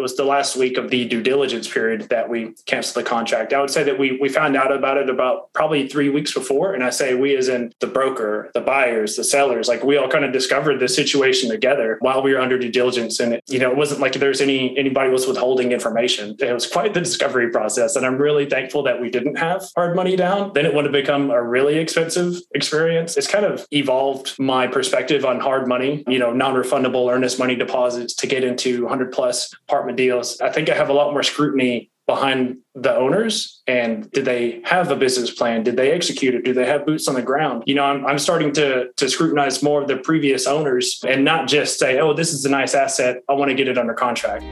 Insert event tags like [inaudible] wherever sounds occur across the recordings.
it was the last week of the due diligence period that we canceled the contract. I would say that we we found out about it about probably three weeks before. And I say we as in the broker, the buyers, the sellers, like we all kind of discovered the situation together while we were under due diligence. And it, you know, it wasn't like there's any anybody was withholding information. It was quite the discovery process. And I'm really thankful that we didn't have hard money down. Then it would have become a really expensive experience. It's kind of evolved my perspective on hard money, you know, non-refundable earnest money deposits to get into 100 plus apartment deals. I think I have a lot more scrutiny behind the owners and did they have a business plan did they execute it do they have boots on the ground you know i'm, I'm starting to to scrutinize more of the previous owners and not just say oh this is a nice asset i want to get it under contract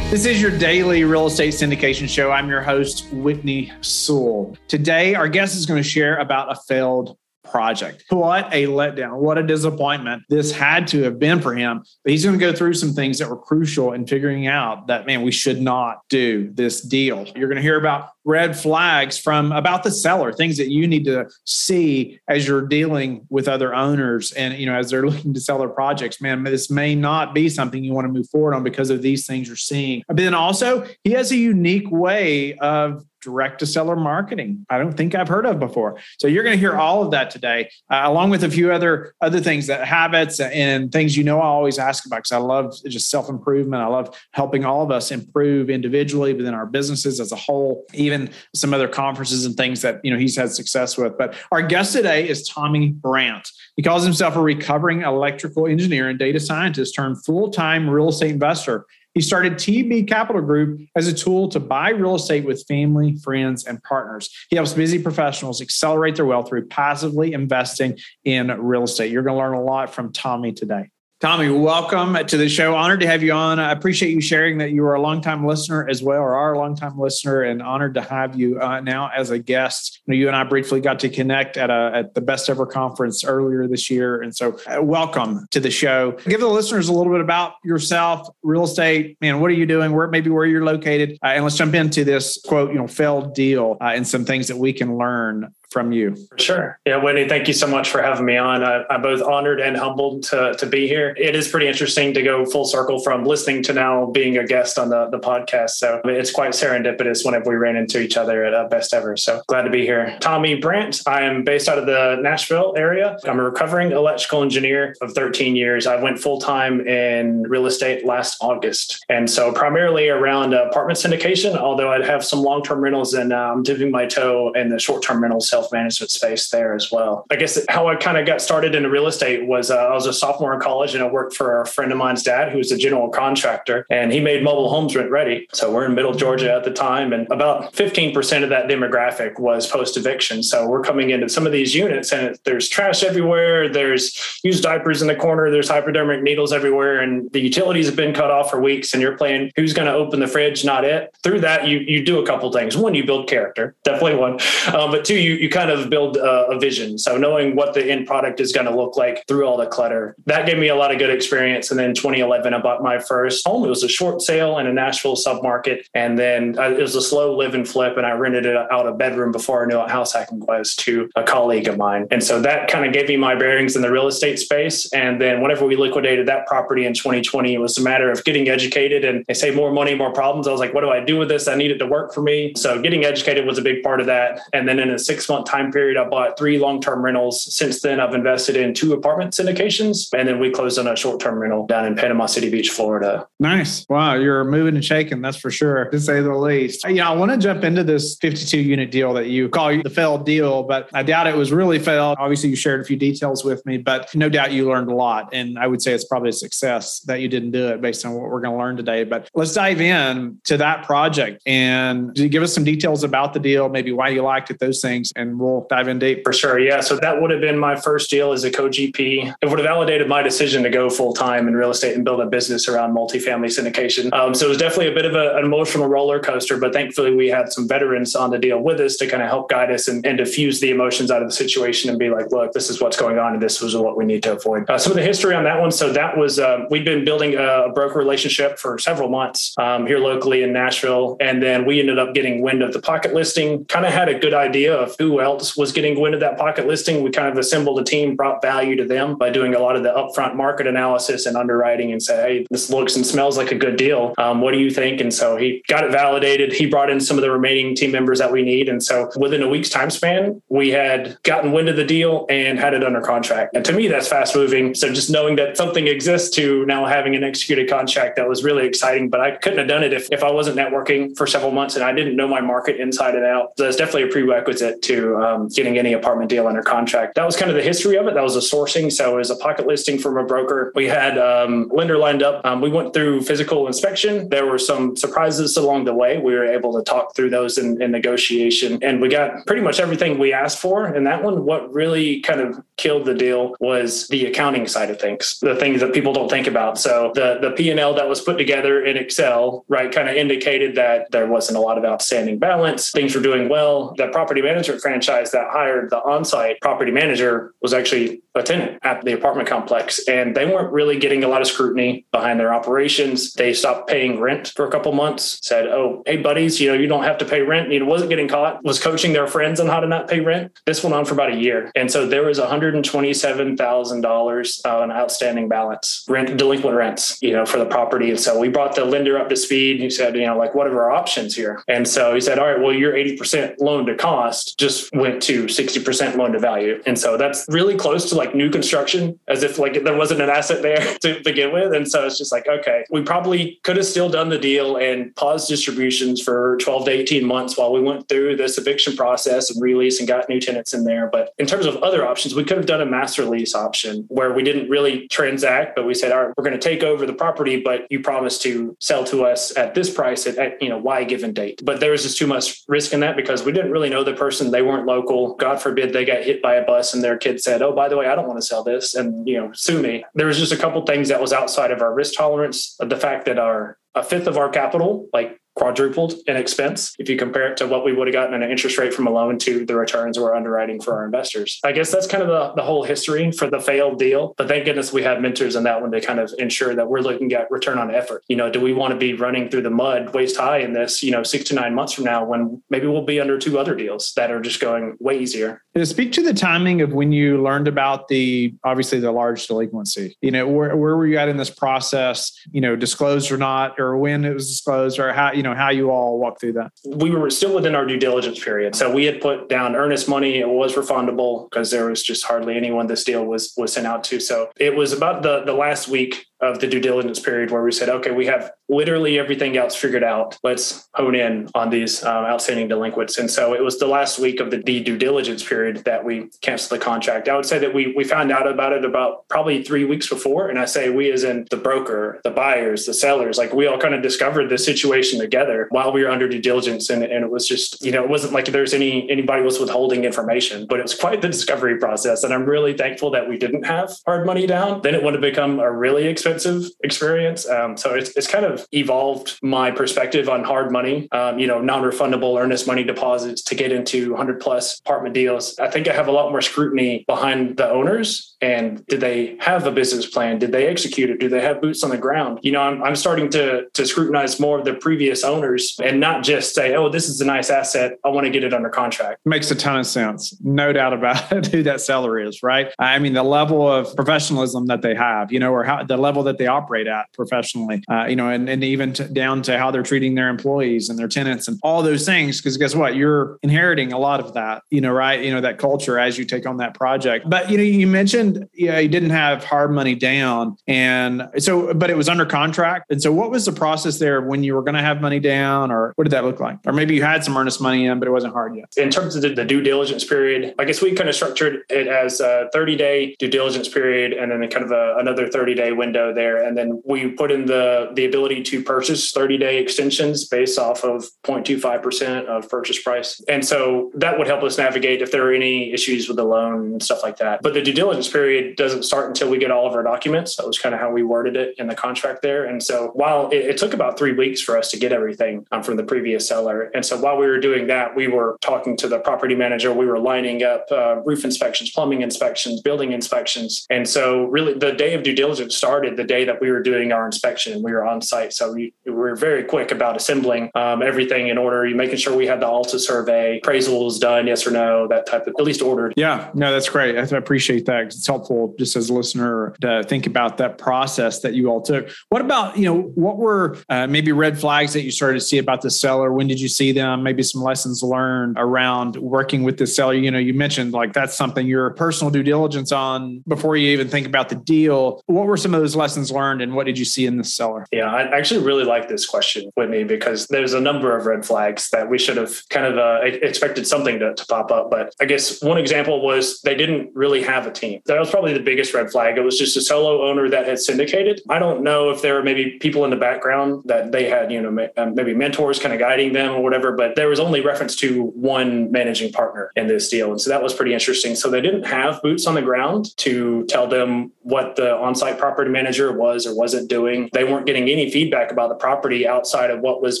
this is your daily real estate syndication show. I'm your host, Whitney Sewell. Today, our guest is going to share about a failed project. What a letdown. What a disappointment this had to have been for him. But he's going to go through some things that were crucial in figuring out that, man, we should not do this deal. You're going to hear about red flags from about the seller, things that you need to see as you're dealing with other owners and, you know, as they're [laughs] looking to sell their projects. Man, this may not be something you want to move forward on because of these things you're seeing. But then also, he has a unique way of direct to seller marketing. I don't think I've heard of before. So you're going to hear all of that today, uh, along with a few other other things that habits and things you know I always ask about because I love just self improvement. I love helping all of us improve individually within our businesses as a whole, even some other conferences and things that you know he's had success with. But our guest today is Tommy Brant. He calls himself a recovering electrical engineer and data scientist turned full time real estate investor. He started TB Capital Group as a tool to buy real estate with family, friends, and partners. He helps busy professionals accelerate their wealth through passively investing in real estate. You're going to learn a lot from Tommy today. Tommy, welcome to the show. Honored to have you on. I appreciate you sharing that you are a longtime listener as well, or are a longtime listener, and honored to have you uh, now as a guest. You, know, you, and I briefly got to connect at a at the Best Ever conference earlier this year, and so uh, welcome to the show. Give the listeners a little bit about yourself, real estate, man. What are you doing? Where maybe where you're located, uh, and let's jump into this quote, you know, failed deal, uh, and some things that we can learn from you. Sure. Yeah, Whitney, thank you so much for having me on. I, am both honored and humbled to, to be here. It is pretty interesting to go full circle from listening to now being a guest on the, the podcast. So it's quite serendipitous whenever we ran into each other at uh, Best Ever. So glad to be here. Tommy Brant. I am based out of the Nashville area. I'm a recovering electrical engineer of 13 years. I went full time in real estate last August. And so primarily around apartment syndication, although I'd have some long term rentals and uh, I'm dipping my toe in the short term rentals self management space there as well. I guess how I kind of got started into real estate was uh, I was a sophomore in college and I worked for a friend of mine's dad who was a general contractor and he made mobile homes rent ready. So we're in middle Georgia at the time and about 15% of that demographic was post eviction. So we're coming into some of these units and there's trash everywhere. There's used diapers in the corner. There's hypodermic needles everywhere and the utilities have been cut off for weeks and you're playing who's going to open the fridge, not it. Through that, you, you do a couple things. One, you build character, definitely one. Um, but two, you, you kind of build a, a vision. So knowing what the end product is going to look like through all the clutter, that gave me a lot of good experience. And then 2011, I bought my first home. It was a short sale in a Nashville submarket. And then uh, it was a slow live and flip. And I rented it out a bedroom before I knew what house hacking was to a colleague of mine. And so that kind of gave me my bearings in the real estate space. And then whenever we liquidated that property in 2020, it was a matter of getting educated and they say more money, more problems. I was like, what do I do with this? I need it to work for me. So getting educated was a big part of that. And then in a six month time period, I bought three long term rentals. Since then, I've invested in two apartment syndications, and then we closed on a short term rental down in Panama City Beach, Florida. Nice. Wow, you're moving and shaking, that's for sure, to say the least. Know, I want to jump into this 52 unit deal that you call the failed deal, but I doubt it was really failed. Obviously, you shared a few details with me, but no doubt you learned a lot. And I would say it's probably a success that you didn't do it based on what we're going to learn today. But let's dive in to that project and give us some details about the deal, maybe why you liked it, those things, and we'll dive in deep. For sure. Yeah. So that would have been my first deal as a co GP. It would have validated my decision to go full time in real estate and build a business around multifamily syndication. Um, so it was definitely a bit of a, an emotional roller coaster, but thankfully we had some veterans on the deal with us to kind of help guide us and, and diffuse the emotions out of the situation and be like, look, this is what's going on and this was what we need to avoid. Uh, some of the history on that one. So that was, uh, we'd been building a broker relationship for several months um, here locally in Nashville. And then we ended up getting wind of the pocket listing, kind of had a good idea of who else was getting wind of that pocket listing. We kind of assembled a team, brought value to them by doing a lot of the upfront market analysis and underwriting and said, hey, this looks and smells like a good deal. Um, what do you think? And so he got it validated. He brought in some of the remaining team members that we need. And so within a week's time span, we had gotten wind of the deal and had it under contract. And to me, that's fast moving. So just knowing that something exists to now having an executed contract, that was really exciting. But I couldn't have done it if, if I wasn't networking for several months and I didn't know my market inside and out. So that's definitely a prerequisite to um, getting any apartment deal under contract. That was kind of the history of it. That was a sourcing. So it was a pocket listing from a broker. We had um, lender lined up. Um, we went through physical inspection. There were some surprises along the way. We were able to talk through those in, in negotiation, and we got pretty much everything we asked for. And that one, what really kind of killed the deal was the accounting side of things, the things that people don't think about. So the the P and L that was put together in Excel, right, kind of indicated that there wasn't a lot of outstanding balance. Things were doing well. The property management franchise that hired the on-site property manager was actually a tenant at the apartment complex, and they weren't really getting a lot of scrutiny behind their operations. They stopped paying rent for a couple months. Said, "Oh, hey buddies, you know you don't have to pay rent." You know, wasn't getting caught. Was coaching their friends on how to not pay rent. This went on for about a year, and so there was a hundred and twenty-seven thousand dollars uh, on outstanding balance rent delinquent rents. You know, for the property, and so we brought the lender up to speed. He said, "You know, like what are our options here?" And so he said, "All right, well, your eighty percent loan to cost just went to sixty percent loan to value, and so that's really close to like new construction, as if like there wasn't an asset there [laughs] to begin with." And so it's just like, okay, we probably could have still done the deal and paused distributions for 12 to 18 months while we went through this eviction process and release and got new tenants in there. But in terms of other options, we could have done a master lease option where we didn't really transact, but we said, all right, we're going to take over the property, but you promise to sell to us at this price at, at you know Y given date. But there was just too much risk in that because we didn't really know the person. They weren't local. God forbid they got hit by a bus and their kid said, oh, by the way, I don't want to sell this and you know sue me. There was just a couple things that was outside of our risk tolerance. The fact that our a fifth of our capital, like quadrupled in expense if you compare it to what we would have gotten in an interest rate from a loan to the returns we're underwriting for our investors. I guess that's kind of the, the whole history for the failed deal. But thank goodness we have mentors in that one to kind of ensure that we're looking at return on effort. You know, do we want to be running through the mud waist high in this, you know, six to nine months from now when maybe we'll be under two other deals that are just going way easier? To speak to the timing of when you learned about the obviously the large delinquency, you know, where, where were you at in this process, you know, disclosed or not, or when it was disclosed or how, you know, how you all walk through that? We were still within our due diligence period. So we had put down earnest money. It was refundable because there was just hardly anyone this deal was was sent out to. So it was about the the last week of the due diligence period where we said, okay, we have literally everything else figured out. Let's hone in on these um, outstanding delinquents. And so it was the last week of the, due diligence period that we canceled the contract. I would say that we we found out about it about probably three weeks before. And I say we as in the broker, the buyers, the sellers, like we all kind of discovered the situation together while we were under due diligence. And, and it was just, you know, it wasn't like there's any anybody was withholding information, but it was quite the discovery process. And I'm really thankful that we didn't have hard money down. Then it would have become a really expensive experience. Um, so it's, it's kind of evolved my perspective on hard money, um, you know, non-refundable earnest money deposits to get into 100 plus apartment deals. I think I have a lot more scrutiny behind the owners and did they have a business plan? Did they execute it? Do they have boots on the ground? You know, I'm, I'm starting to, to scrutinize more of the previous owners and not just say, oh, this is a nice asset. I want to get it under contract. Makes a ton of sense. No doubt about it, [laughs] who that seller is, right? I mean, the level of professionalism that they have, you know, or how the level that they operate at professionally, uh, you know, and, and even down to how they're treating their employees and their tenants and all those things. Because guess what? You're inheriting a lot of that, you know, right? You know, that culture as you take on that project. But, you know, you mentioned, yeah, you didn't have hard money down. And so, but it was under contract. And so, what was the process there when you were going to have money down, or what did that look like? Or maybe you had some earnest money in, but it wasn't hard yet. In terms of the, the due diligence period, I guess we kind of structured it as a 30 day due diligence period and then kind of a, another 30 day window there. And then we put in the, the ability to purchase 30 day extensions based off of 0.25% of purchase price. And so that would help us navigate if there are any issues with the loan and stuff like that. But the due diligence period doesn't start until we get all of our documents. That was kind of how we worded it in the contract there. And so while it, it took about three weeks for us to get everything um, from the previous seller. And so while we were doing that, we were talking to the property manager, we were lining up uh, roof inspections, plumbing inspections, building inspections. And so really the day of due diligence started the day that we were doing our inspection we were on site. So we, we were very quick about assembling um, everything in order, making sure we had the ALTA survey, appraisal was done, yes or no, that type of, at least ordered. Yeah, no, that's great. I appreciate that. It's helpful just as a listener to think about that process that you all took. What about, you know, what were uh, maybe red flags that you started to see about the seller? When did you see them? Maybe some lessons learned around working with the seller. You know, you mentioned like that's something your personal due diligence on before you even think about the deal. What were some of those lessons learned and what did you see in the seller? Yeah, I actually really like this question, Whitney, because there's a number of red flags that we should have kind of uh, expected something to, to pop up. But I guess one example was they didn't really have a team. That was probably the biggest red flag. It was just a solo owner that had syndicated. I don't know if there were maybe people in the background that they had, you know, um, maybe mentors kind of guiding them or whatever, but there was only reference to one managing partner in this deal. And so that was pretty interesting. So they didn't have boots on the ground to tell them what the on-site property manager was or wasn't doing. They weren't getting any feedback about the property outside of what was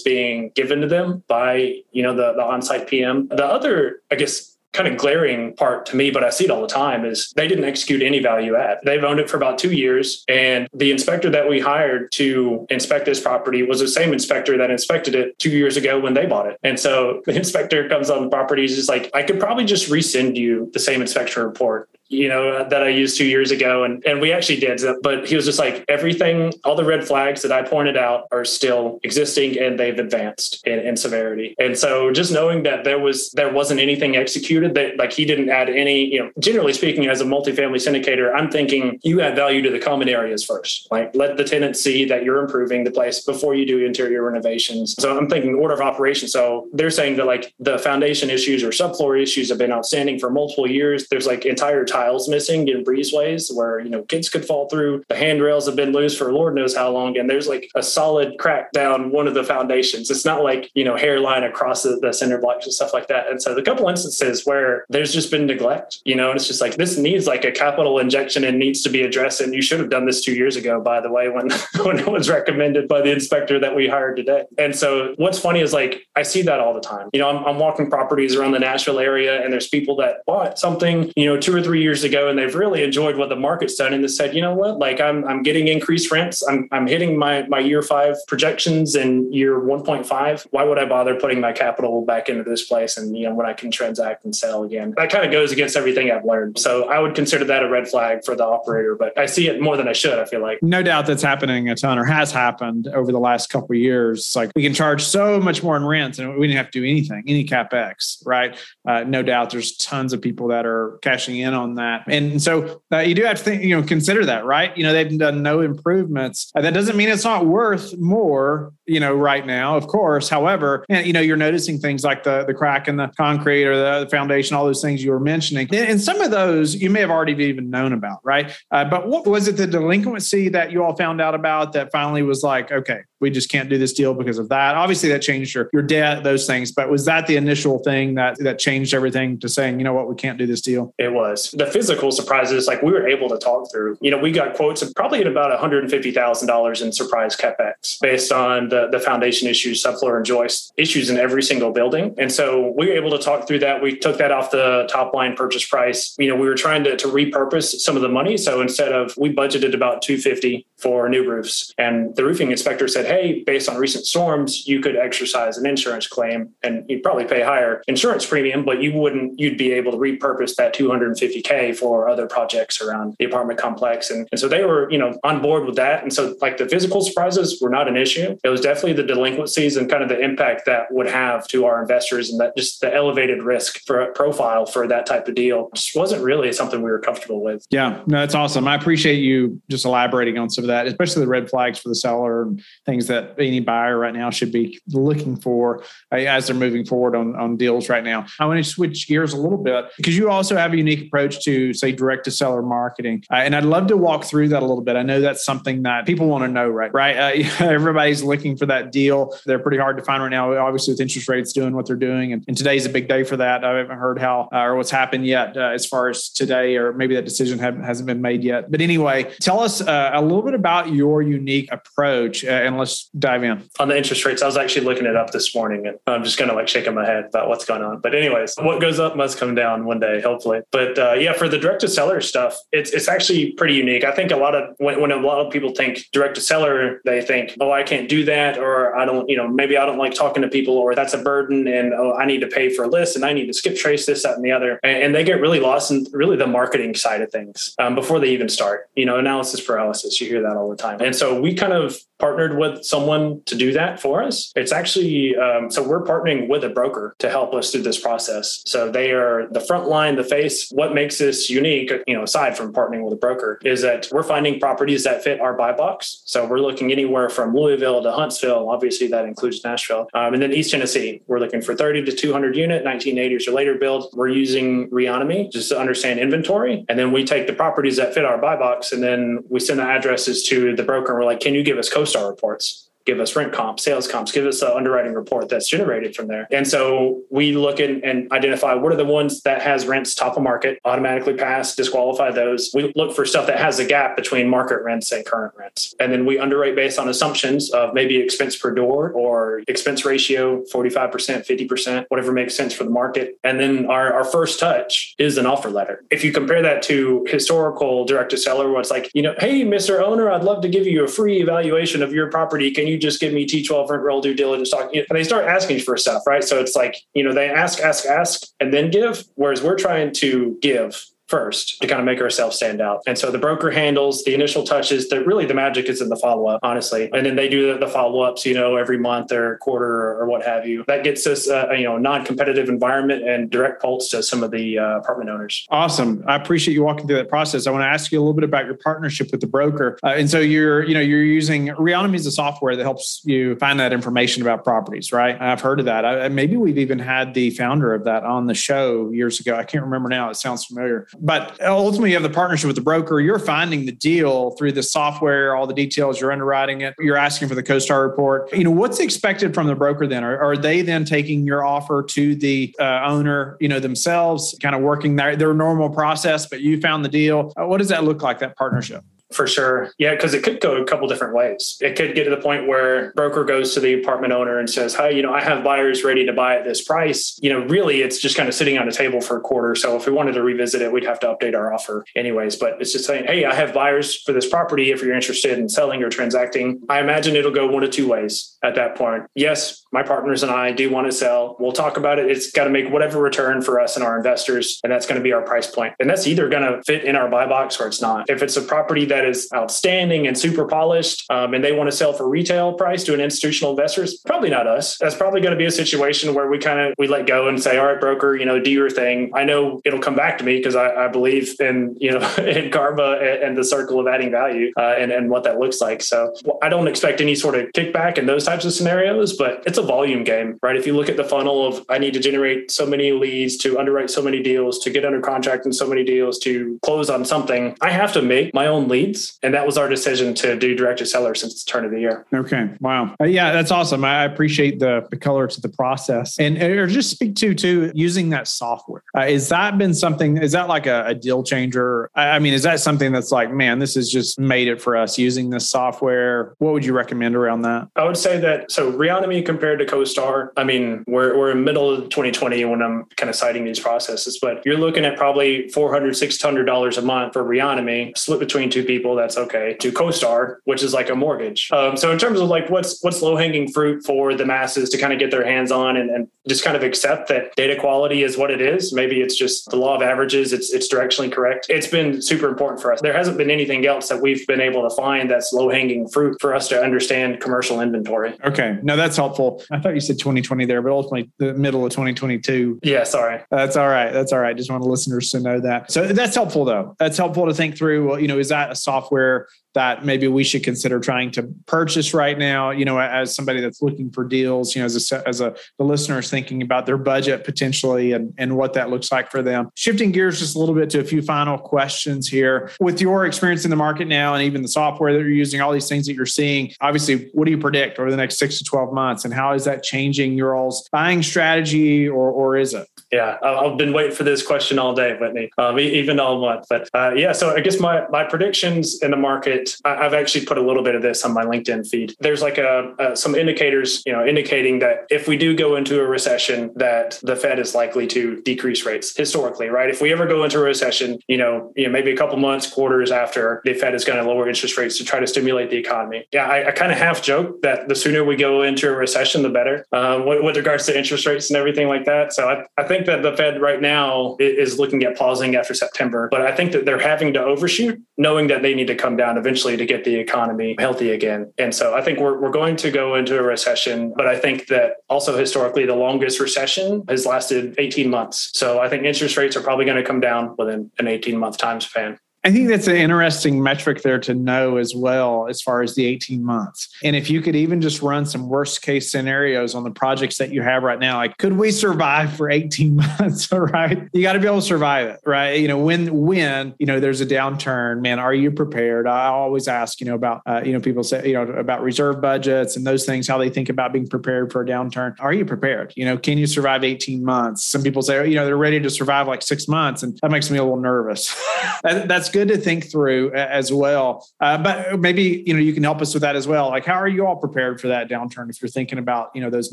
being given to them by, you know, the, the on-site PM. The other, I guess, kind of glaring part to me, but I see it all the time is they didn't execute any value add. They've owned it for about two years. And the inspector that we hired to inspect this property was the same inspector that inspected it two years ago when they bought it. And so [laughs] the inspector comes on the property, he's just like, I could probably just resend you the same inspection report you know, that I used two years ago. And, and we actually did. But he was just like, everything, all the red flags that I pointed out are still existing and they've advanced in, in severity. And so just knowing that there was, there wasn't anything executed that like he didn't add any, you know, generally speaking, as a multifamily syndicator, I'm thinking you add value to the common areas first. Like let the tenant see that you're improving the place before you do interior renovations. So I'm thinking order of operations. So they're saying that like the foundation issues or subfloor issues have been outstanding for multiple years. There's like entire tiles missing in breezeways where you know kids could fall through. The handrails have been loose for Lord knows how long, and there's like a solid crack down one of the foundations. It's not like you know hairline across the, the center blocks and stuff like that. And so the couple instances where there's just been neglect, you know, and it's just like this needs like a capital injection and needs to be addressed. And you should have done this two years ago, by the way, when [laughs] when it was recommended by the inspector that we hired today. And so what's funny is like I see that all the time. You know, I'm, I'm walking properties around the Nashville area, and there's people that bought something, you know, two or three years ago and they've really enjoyed what the market's done and they said, you know what, like I'm I'm getting increased rents. I'm I'm hitting my my year five projections and year 1.5. Why would I bother putting my capital back into this place and you know when I can transact and sell again? That kind of goes against everything I've learned. So I would consider that a red flag for the operator, but I see it more than I should, I feel like. No doubt that's happening a ton or has happened over the last couple years. Like we can charge so much more in rent and we didn't have to do anything, any capex, right? Uh, no doubt there's tons of people that are cashing in on that. And so uh, you do have to think, you know, consider that, right? You know, they've done no improvements. Uh, that doesn't mean it's not worth more, you know, right now, of course. However, and, you know, you're noticing things like the the crack in the concrete or the, the foundation, all those things you were mentioning. And some of those you may have already even known about, right? Uh, but what was it the delinquency that you all found out about that finally was like, okay, we just can't do this deal because of that. Obviously, that changed your, your debt, those things. But was that the initial thing that that changed everything to saying, you know what, we can't do this deal? It was. The physical surprises, like we were able to talk through. You know, we got quotes of probably at about $150,000 in surprise capex based on the, the foundation issues, subfloor and joist issues in every single building. And so we were able to talk through that. We took that off the top line purchase price. You know, we were trying to, to repurpose some of the money. So instead of we budgeted about 250 for new roofs, and the roofing inspector said, hey, based on recent storms, you could exercise an insurance claim and you'd probably pay higher insurance premium, but you wouldn't, you'd be able to repurpose that 250K for other projects around the apartment complex. And, and so they were, you know, on board with that. And so like the physical surprises were not an issue. It was definitely the delinquencies and kind of the impact that would have to our investors and that just the elevated risk for profile for that type of deal just wasn't really something we were comfortable with. Yeah, no, that's awesome. I appreciate you just elaborating on some of that, especially the red flags for the seller and things that any buyer right now should be looking for uh, as they're moving forward on, on deals right now. I want to switch gears a little bit because you also have a unique approach to, say, direct to seller marketing. Uh, and I'd love to walk through that a little bit. I know that's something that people want to know, right? Right. Uh, [laughs] everybody's looking for that deal. They're pretty hard to find right now, obviously, with interest rates doing what they're doing. And, and today's a big day for that. I haven't heard how uh, or what's happened yet uh, as far as today, or maybe that decision hasn't been made yet. But anyway, tell us uh, a little bit about your unique approach. and let's let's dive in. On the interest rates, I was actually looking it up this morning and I'm just kind of like shaking my head about what's going on. But anyways, what goes up must come down one day, hopefully. But uh, yeah, for the direct to seller stuff, it's it's actually pretty unique. I think a lot of when, when a lot of people think direct to seller, they think, oh, I can't do that, or I don't, you know, maybe I don't like talking to people, or that's a burden, and oh, I need to pay for a list, and I need to skip trace this, that, and the other, and, and they get really lost in really the marketing side of things um, before they even start. You know, analysis paralysis, you hear that all the time, and so we kind of partnered with someone to do that for us. It's actually um, so we're partnering with a broker to help us through this process. So they are the front line, the face. What makes this unique, you know, aside from partnering with a broker, is that we're finding properties that fit our buy box. So we're looking anywhere from Louisville to Huntsville. Obviously, that includes Nashville, um, and then East Tennessee. We're looking for 30 to 200 unit, 1980s or later build. We're using Reonomy just to understand inventory, and then we take the properties that fit our buy box, and then we send the addresses to the broker. and We're like, can you give us CoStar reports? Give us rent comps, sales comps, give us an underwriting report that's generated from there. And so we look in and identify what are the ones that has rents top of market, automatically pass, disqualify those. We look for stuff that has a gap between market rents and current rents. And then we underwrite based on assumptions of maybe expense per door or expense ratio, 45%, 50%, whatever makes sense for the market. And then our, our first touch is an offer letter. If you compare that to historical direct to seller, where it's like, you know, hey, Mr. Owner, I'd love to give you a free evaluation of your property. Can you you just give me T12 rent roll due diligence talk? And they start asking for stuff, right? So it's like, you know, they ask, ask, ask, and then give, whereas we're trying to give first to kind of make ourselves stand out. And so the broker handles the initial touches that really the magic is in the follow up, honestly. And then they do the, follow ups, you know, every month or quarter or what have you. That gets us, a, you know, non competitive environment and direct pulse to some of the uh, apartment owners. Awesome. I appreciate you walking through that process. I want to ask you a little bit about your partnership with the broker. Uh, and so you're, you know, you're using Reonomy is a software that helps you find that information about properties, right? I've heard of that. I, maybe we've even had the founder of that on the show years ago. I can't remember now. It sounds familiar. But ultimately, you have the partnership with the broker. You're finding the deal through the software, all the details. You're underwriting it. You're asking for the CoStar report. You know what's expected from the broker then? Are, are they then taking your offer to the uh, owner? You know themselves, kind of working their their normal process, but you found the deal. Uh, what does that look like? That partnership? For sure. Yeah, because it could go a couple different ways. It could get to the point where broker goes to the apartment owner and says, "Hey, you know, I have buyers ready to buy at this price. You know, really it's just kind of sitting on the table for a quarter. So if we wanted to revisit it, we'd have to update our offer anyways. But it's just saying, Hey, I have buyers for this property if you're interested in selling or transacting. I imagine it'll go one of two ways at that point. Yes, my partners and I do want to sell. We'll talk about it. It's got to make whatever return for us and our investors. And that's going to be our price point. And that's either going to fit in our buy box or it's not. If it's a property that is outstanding and super polished um, and they want to sell for retail price to an institutional investors, probably not us. That's probably going to be a situation where we kind of, we let go and say, all right, broker, you know, do your thing. I know it'll come back to me because I, I, believe in, you know, [laughs] in karma and, and, the circle of adding value uh, and, and what that looks like. So I don't expect any sort of kickback in those types of scenarios, but it's a volume game, right? If you look at the funnel of I need to generate so many leads to underwrite so many deals, to get under contract in so many deals, to close on something, I have to make my own leads. And that was our decision to do direct to seller since the turn of the year. Okay. Wow. Uh, yeah, that's awesome. I appreciate the, the color to the process. And or just speak to, to using that software. Uh, is that been something, is that like a, a deal changer? I, I mean, is that something that's like, man, this has just made it for us using this software? What would you recommend around that? I would say that so Reonomy compared to CoStar, I mean, we're, we're in middle of 2020 when I'm kind of citing these processes, but you're looking at probably $400, $600 a month for Reonomy, split between two people. That's okay. To CoStar, which is like a mortgage. Um, so in terms of like what's what's low hanging fruit for the masses to kind of get their hands on and, and just kind of accept that data quality is what it is. Maybe it's just the law of averages. It's it's directionally correct. It's been super important for us. There hasn't been anything else that we've been able to find that's low hanging fruit for us to understand commercial inventory. Okay, no, that's helpful. I thought you said 2020 there, but ultimately the middle of 2022. Yeah, sorry. That's all right. That's all right. Just want the listeners to know that. So that's helpful though. That's helpful to think through. Well, you know, is that a software that maybe we should consider trying to purchase right now you know as somebody that's looking for deals you know as a as a the listeners thinking about their budget potentially and and what that looks like for them. Shifting gears just a little bit to a few final questions here. With your experience in the market now and even the software that you're using all these things that you're seeing obviously what do you predict over the next 6 to 12 months and how is that changing your all's buying strategy or or is it? Yeah i've been waiting for this question all day whitney um, even all month but uh, yeah so i guess my my predictions in the market it. I've actually put a little bit of this on my LinkedIn feed. There's like a, a some indicators, you know, indicating that if we do go into a recession, that the Fed is likely to decrease rates historically, right? If we ever go into a recession, you know, you know, maybe a couple months, quarters after the Fed is going to lower interest rates to try to stimulate the economy. Yeah, I, I kind of half joke that the sooner we go into a recession, the better um, with, with, regards to interest rates and everything like that. So I, I think that the Fed right now is looking at pausing after September, but I think that they're having to overshoot, knowing that they need to come down eventually to get the economy healthy again. And so I think we're, we're going to go into a recession, but I think that also historically the longest recession has lasted 18 months. So I think interest rates are probably going to come down within an 18 month time span. I think that's an interesting metric there to know as well, as far as the 18 months. And if you could even just run some worst case scenarios on the projects that you have right now, like could we survive for 18 [laughs] months? All right. You got to be able to survive it, right? You know, when, when, you know, there's a downturn, man, are you prepared? I always ask, you know, about, uh, you know, people say, you know, about reserve budgets and those things, how they think about being prepared for a downturn. Are you prepared? You know, can you survive 18 months? Some people say, you know, they're ready to survive like six months. And that makes me a little nervous. [laughs] that's good to think through as well. Uh, but maybe you know you can help us with that as well. Like, how are you all prepared for that downturn if you're thinking about you know those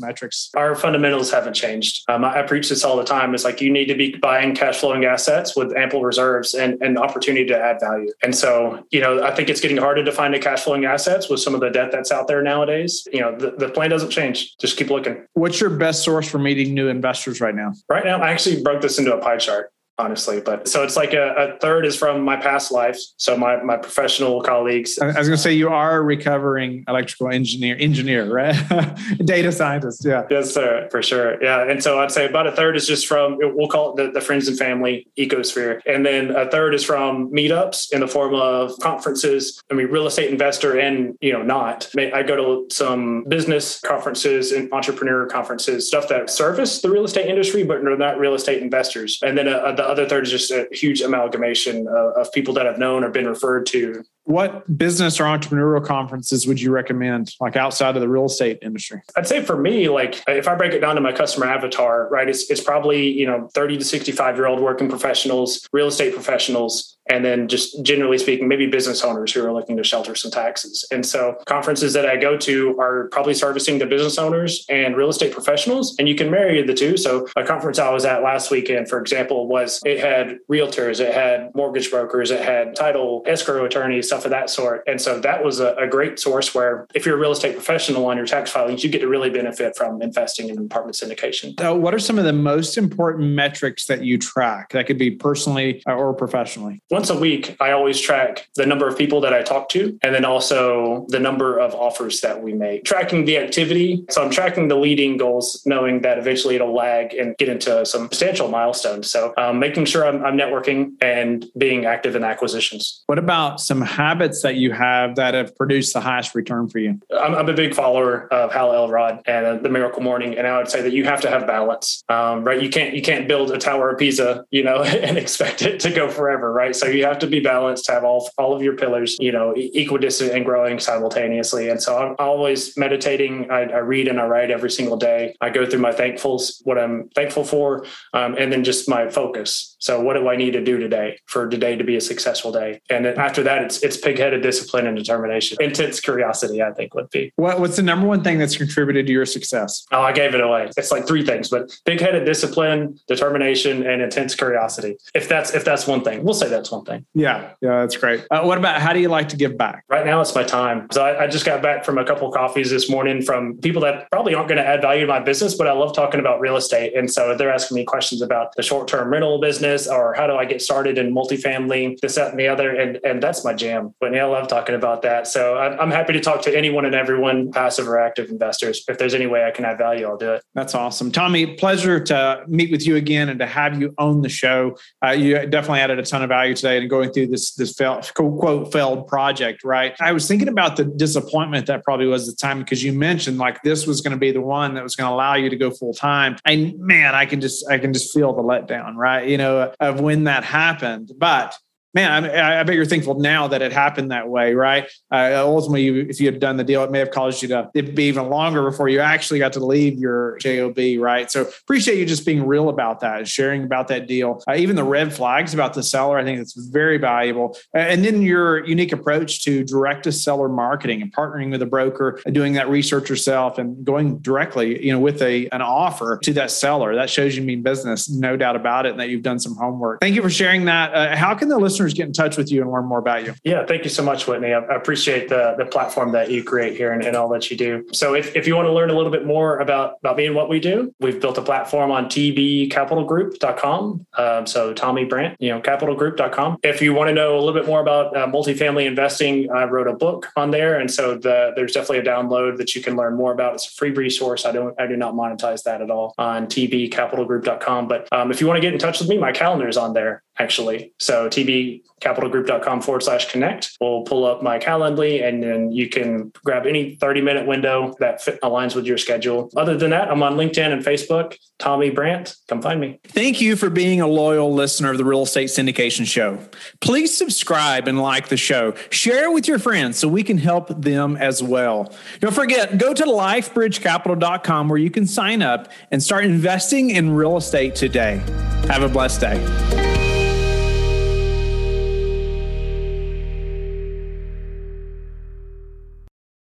metrics? Our fundamentals haven't changed. Um, I, I, preach this all the time. It's like you need to be buying cash flowing assets with ample reserves and and opportunity to add value. And so you know I think it's getting harder to find a cash flowing assets with some of the debt that's out there nowadays. You know the, the plan doesn't change. Just keep looking. What's your best source for meeting new investors right now? Right now, I actually broke this into a pie chart honestly. But so it's like a, a, third is from my past life. So my, my professional colleagues. I was going to say you are a recovering electrical engineer, engineer, right? [laughs] Data scientist. Yeah. Yes, sir, for sure. Yeah. And so I'd say about a third is just from, we'll call it the, the friends and family ecosphere. And then a third is from meetups in the form of conferences. I mean, real estate investor and, you know, not. I go to some business conferences and entrepreneur conferences, stuff that service the real estate industry, but are not real estate investors. And then a, a the other third is just a huge amalgamation of, of people that I've known or been referred to what business or entrepreneurial conferences would you recommend, like outside of the real estate industry? I'd say for me, like if I break it down to my customer avatar, right, it's, it's probably, you know, 30 to 65 year old working professionals, real estate professionals, and then just generally speaking, maybe business owners who are looking to shelter some taxes. And so conferences that I go to are probably servicing the business owners and real estate professionals, and you can marry the two. So a conference I was at last weekend, for example, was it had realtors, it had mortgage brokers, it had title escrow attorneys, stuff of that sort. And so that was a, a, great source where if you're a real estate professional on your tax filings, you get to really benefit from investing in apartment syndication. So what are some of the most important metrics that you track? That could be personally or professionally. Once a week, I always track the number of people that I talk to and then also the number of offers that we make. Tracking the activity. So I'm tracking the leading goals, knowing that eventually it'll lag and get into some substantial milestones. So um, making sure I'm, I'm networking and being active in acquisitions. What about some habits that you have that have produced the highest return for you? I'm, I'm a big follower of Hal Elrod and uh, the Miracle Morning, and I would say that you have to have balance, um, right? You can't you can't build a Tower of Pisa, you know, [laughs] and expect it to go forever, right? So you have to be balanced, have all all of your pillars, you know, equidistant and growing simultaneously. And so I'm always meditating. I, I read and I write every single day. I go through my thankfuls, what I'm thankful for, um, and then just my focus. So what do I need to do today for today to be a successful day? And then after that, it's it's pigheaded discipline and determination. Intense curiosity, I think, would be. What, what's the number one thing that's contributed to your success? Oh, I gave it away. It's like three things, but pigheaded discipline, determination, and intense curiosity. If that's if that's one thing, we'll say that's one thing. Yeah, yeah, that's great. Uh, what about how do you like to give back? Right now, it's my time. So I, I just got back from a couple coffees this morning from people that probably aren't going to add value to my business, but I love talking about real estate, and so they're asking me questions about the short term rental business or how do I get started in multifamily, this, that, and the other, and and that's my jam. But yeah, I love talking about that. So I'm happy to talk to anyone and everyone, passive or active investors. If there's any way I can add value, I'll do it. That's awesome. Tommy, pleasure to meet with you again and to have you own the show. Uh, you definitely added a ton of value today and going through this, this failed, quote, failed project, right? I was thinking about the disappointment that probably was the time because you mentioned like this was going to be the one that was going to allow you to go full time. And man, I can just, I can just feel the letdown, right? You know, of when that happened. But man, I, I, bet you're thankful now that it happened that way, right? Uh, ultimately, if you had done the deal, it may have caused you to it'd be even longer before you actually got to leave your job, right? So appreciate you just being real about that, sharing about that deal, uh, even the red flags about the seller. I think it's very valuable, and then your unique approach to direct to seller marketing and partnering with a broker, doing that research yourself, and going directly, you know, with a an offer to that seller. That shows you mean business, no doubt about it, and that you've done some homework. Thank you for sharing that. Uh, how can the listeners listeners get in touch with you and learn more about you? Yeah, thank you so much, Whitney. I appreciate the, the platform that you create here and, and all that you do. So if, if you want to learn a little bit more about, about me and what we do, we've built a platform on tbcapitalgroup.com. Um, so Tommy Brant, you know, capitalgroup.com. If you want to know a little bit more about uh, multifamily investing, I wrote a book on there. And so the, there's definitely a download that you can learn more about. It's a free resource. I don't, I do not monetize that at all on tbcapitalgroup.com. But um, if you want to get in touch with me, my calendar is on there actually. So tbcapitalgroup.com forward slash connect will pull up my Calendly and then you can grab any 30 minute window that fit, aligns with your schedule. Other than that, I'm on LinkedIn and Facebook. Tommy Brant, come find me. Thank you for being a loyal listener of the Real Estate Syndication Show. Please subscribe and like the show. Share it with your friends so we can help them as well. Don't forget, go to lifebridgecapital.com where you can sign up and start investing in real estate today. Have a blessed day.